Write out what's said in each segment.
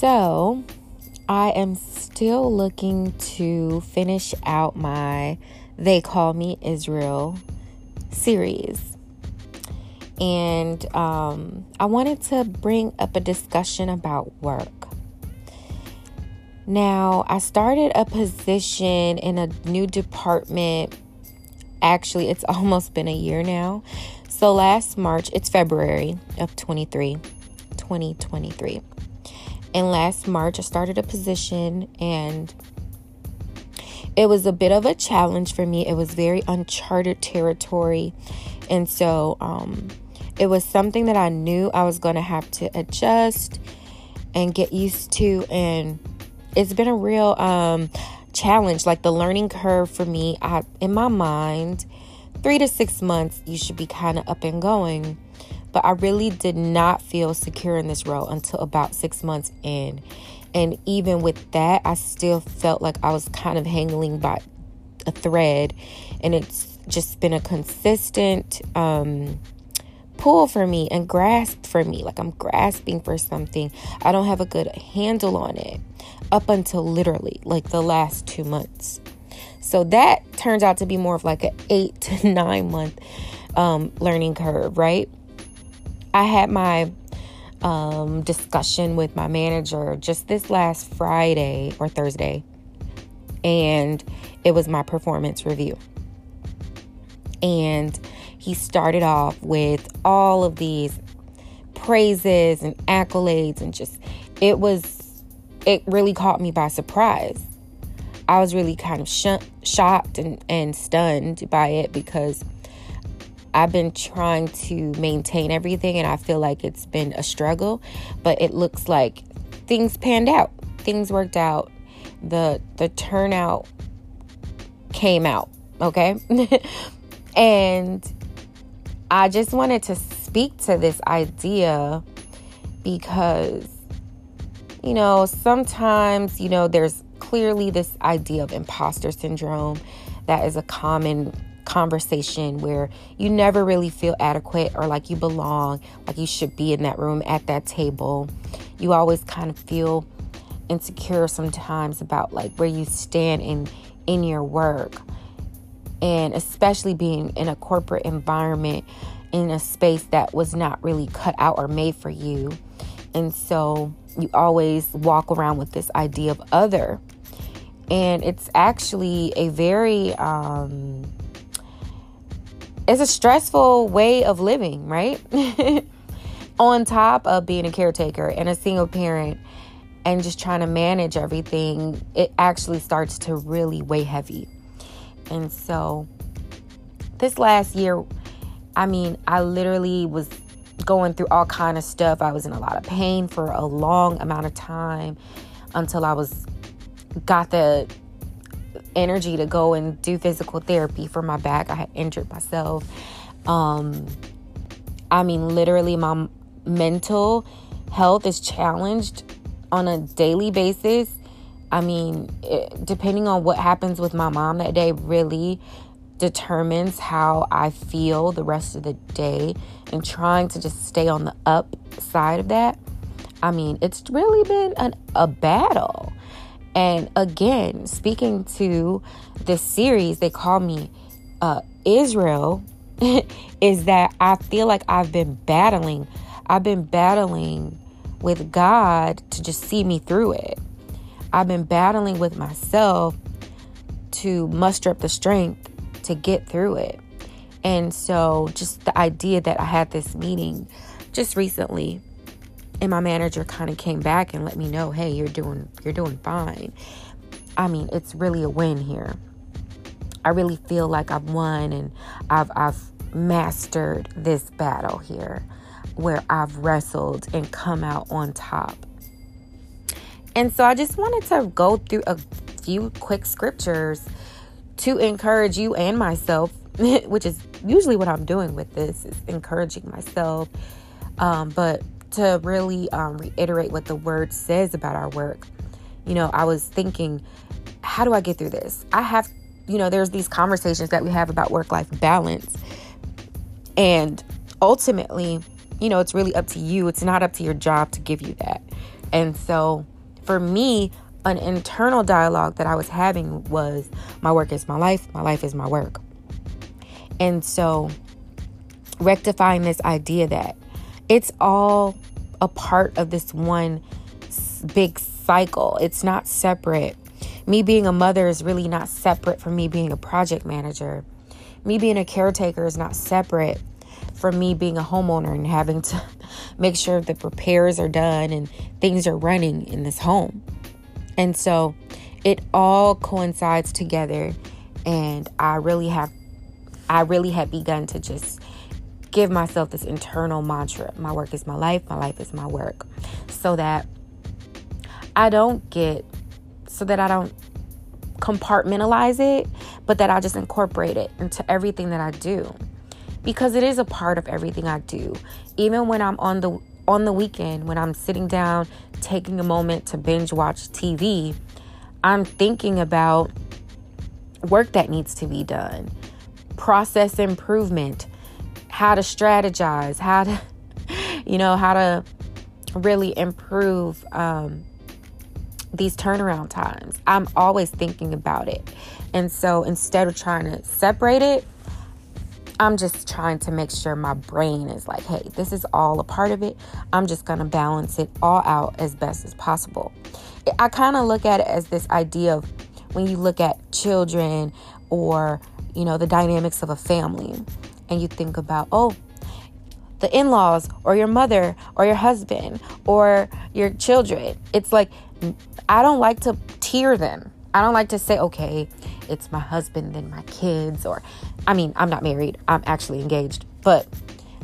So, I am still looking to finish out my They Call Me Israel series. And um, I wanted to bring up a discussion about work. Now, I started a position in a new department. Actually, it's almost been a year now. So last March, it's February of 23, 2023. And last March, I started a position and it was a bit of a challenge for me. It was very uncharted territory. And so um, it was something that I knew I was going to have to adjust and get used to. And it's been a real um, challenge. Like the learning curve for me, I, in my mind, three to six months, you should be kind of up and going. But I really did not feel secure in this role until about six months in. And even with that, I still felt like I was kind of hanging by a thread. And it's just been a consistent um, pull for me and grasp for me. Like I'm grasping for something. I don't have a good handle on it up until literally like the last two months. So that turns out to be more of like an eight to nine month um, learning curve, right? I had my um, discussion with my manager just this last Friday or Thursday, and it was my performance review. And he started off with all of these praises and accolades, and just it was, it really caught me by surprise. I was really kind of sh- shocked and, and stunned by it because I've been trying to maintain everything and I feel like it's been a struggle, but it looks like things panned out. Things worked out. The the turnout came out, okay? and I just wanted to speak to this idea because you know, sometimes, you know, there's clearly this idea of imposter syndrome that is a common conversation where you never really feel adequate or like you belong, like you should be in that room at that table. You always kind of feel insecure sometimes about like where you stand in in your work. And especially being in a corporate environment in a space that was not really cut out or made for you. And so you always walk around with this idea of other. And it's actually a very um, it's a stressful way of living, right? On top of being a caretaker and a single parent and just trying to manage everything, it actually starts to really weigh heavy. And so this last year, I mean, I literally was going through all kind of stuff. I was in a lot of pain for a long amount of time until I was got the energy to go and do physical therapy for my back. I had injured myself. Um, I mean, literally, my mental health is challenged on a daily basis. I mean, it, depending on what happens with my mom that day, really determines how I feel the rest of the day and trying to just stay on the up side of that. I mean, it's really been an, a battle. And again, speaking to this series, they call me uh, Israel, is that I feel like I've been battling. I've been battling with God to just see me through it. I've been battling with myself to muster up the strength to get through it. And so, just the idea that I had this meeting just recently and my manager kind of came back and let me know, "Hey, you're doing you're doing fine." I mean, it's really a win here. I really feel like I've won and I've I've mastered this battle here where I've wrestled and come out on top. And so I just wanted to go through a few quick scriptures to encourage you and myself, which is usually what I'm doing with this is encouraging myself. Um, but to really um, reiterate what the word says about our work. You know, I was thinking, how do I get through this? I have, you know, there's these conversations that we have about work life balance. And ultimately, you know, it's really up to you. It's not up to your job to give you that. And so for me, an internal dialogue that I was having was my work is my life, my life is my work. And so rectifying this idea that it's all a part of this one big cycle. It's not separate. Me being a mother is really not separate from me being a project manager. Me being a caretaker is not separate from me being a homeowner and having to make sure the repairs are done and things are running in this home. And so it all coincides together and I really have I really have begun to just give myself this internal mantra. My work is my life, my life is my work. So that I don't get so that I don't compartmentalize it, but that I just incorporate it into everything that I do. Because it is a part of everything I do. Even when I'm on the on the weekend, when I'm sitting down taking a moment to binge watch TV, I'm thinking about work that needs to be done, process improvement, how to strategize, how to, you know, how to really improve um, these turnaround times. I'm always thinking about it. And so instead of trying to separate it, I'm just trying to make sure my brain is like, hey, this is all a part of it. I'm just going to balance it all out as best as possible. I kind of look at it as this idea of when you look at children or, you know, the dynamics of a family and you think about, oh, the in laws or your mother or your husband or your children. It's like I don't like to tier them. I don't like to say, okay, it's my husband, then my kids, or I mean, I'm not married, I'm actually engaged, but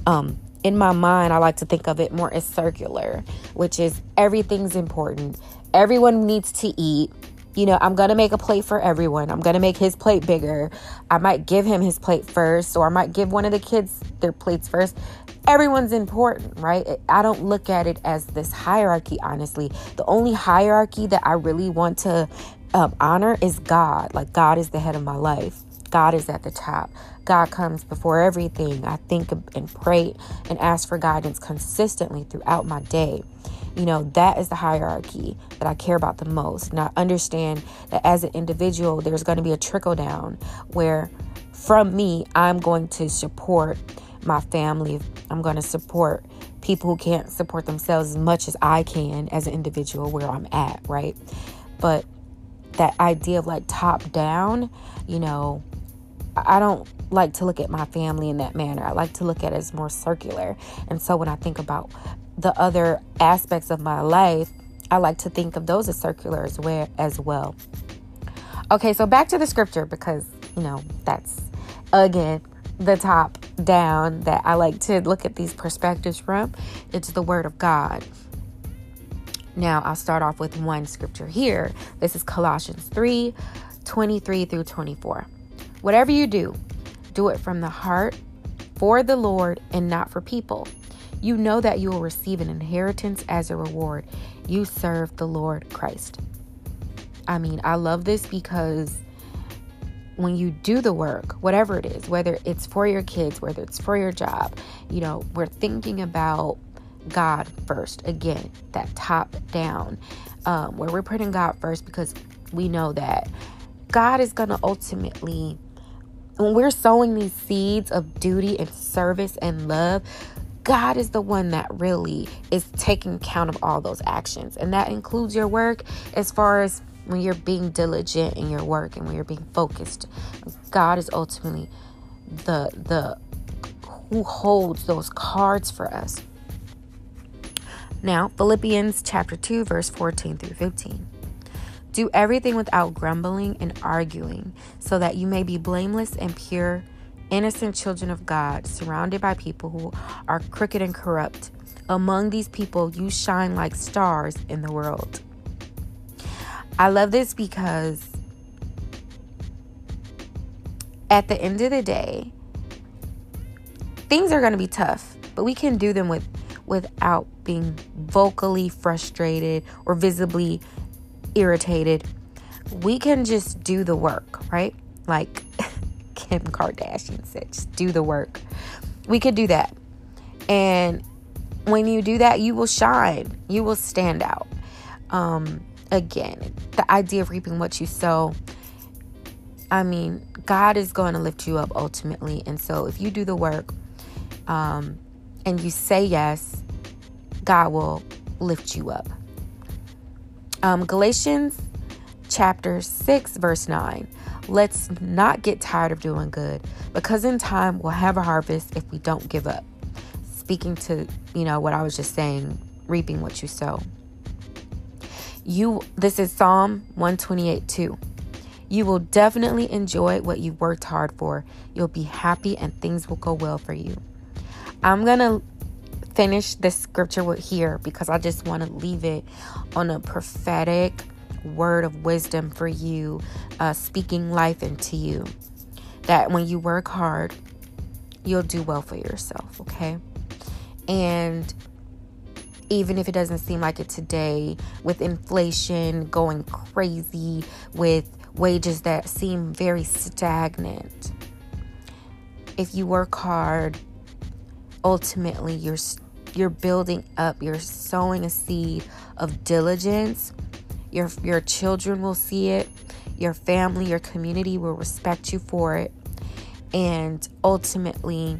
um, in my mind, I like to think of it more as circular, which is everything's important. Everyone needs to eat. You know, I'm going to make a plate for everyone. I'm going to make his plate bigger. I might give him his plate first, or I might give one of the kids their plates first everyone's important, right? I don't look at it as this hierarchy, honestly. The only hierarchy that I really want to um, honor is God. Like, God is the head of my life, God is at the top. God comes before everything. I think and pray and ask for guidance consistently throughout my day. You know, that is the hierarchy that I care about the most. And I understand that as an individual, there's going to be a trickle down where from me, I'm going to support my family. I'm going to support people who can't support themselves as much as I can as an individual where I'm at, right? But that idea of like top down, you know, I don't like to look at my family in that manner. I like to look at it as more circular. And so when I think about the other aspects of my life, I like to think of those as circular as well as well. Okay, so back to the scripture because, you know, that's again the top down that I like to look at these perspectives from. It's the Word of God. Now, I'll start off with one scripture here. This is Colossians 3 23 through 24. Whatever you do, do it from the heart for the Lord and not for people. You know that you will receive an inheritance as a reward. You serve the Lord Christ. I mean, I love this because when you do the work, whatever it is, whether it's for your kids, whether it's for your job, you know, we're thinking about God first. Again, that top down, um, where we're putting God first because we know that God is going to ultimately, when we're sowing these seeds of duty and service and love, God is the one that really is taking count of all those actions. And that includes your work as far as when you're being diligent in your work and when you're being focused. God is ultimately the the who holds those cards for us. Now, Philippians chapter 2 verse 14 through 15. Do everything without grumbling and arguing, so that you may be blameless and pure, innocent children of God, surrounded by people who are crooked and corrupt. Among these people, you shine like stars in the world. I love this because at the end of the day, things are going to be tough, but we can do them with without being vocally frustrated or visibly irritated. We can just do the work, right? Like Kim Kardashian said, just do the work. We could do that. And when you do that, you will shine. You will stand out. Um, again, the idea of reaping what you sow. I mean, God is going to lift you up ultimately. And so if you do the work um, and you say yes, God will lift you up. Um, Galatians chapter 6, verse 9. Let's not get tired of doing good because in time we'll have a harvest if we don't give up. Speaking to, you know, what I was just saying, reaping what you sow. You this is Psalm 128 2. You will definitely enjoy what you worked hard for. You'll be happy and things will go well for you. I'm going to finish this scripture with here because I just want to leave it on a prophetic word of wisdom for you, uh, speaking life into you. That when you work hard, you'll do well for yourself, okay? And even if it doesn't seem like it today, with inflation going crazy, with wages that seem very stagnant, if you work hard, ultimately you're you're building up, you're sowing a seed of diligence. Your your children will see it. Your family, your community will respect you for it. And ultimately,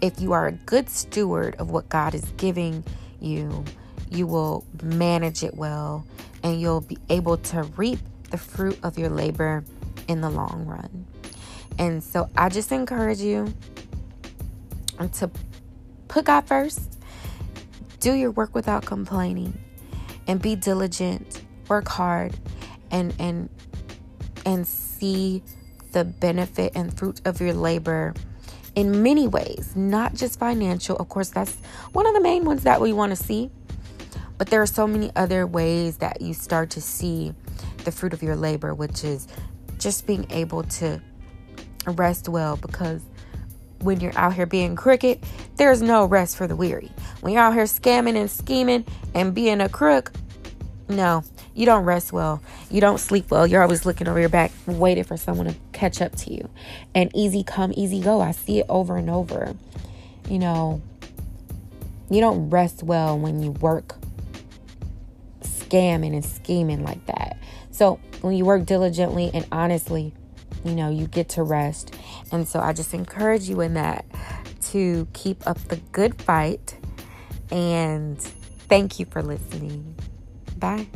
if you are a good steward of what God is giving you, you will manage it well and you'll be able to reap the fruit of your labor in the long run. And so I just encourage you to put God first, do your work without complaining, and be diligent, work hard, and and and see the benefit and fruit of your labor in many ways, not just financial. Of course, that's one of the main ones that we want to see. But there are so many other ways that you start to see the fruit of your labor, which is just being able to rest well because when you're out here being crooked, there's no rest for the weary. When you're out here scamming and scheming and being a crook, no, you don't rest well. You don't sleep well. You're always looking over your back, waiting for someone to catch up to you. And easy come, easy go. I see it over and over. You know, you don't rest well when you work scamming and scheming like that. So when you work diligently and honestly, you know, you get to rest. And so I just encourage you in that to keep up the good fight. And thank you for listening. Bye.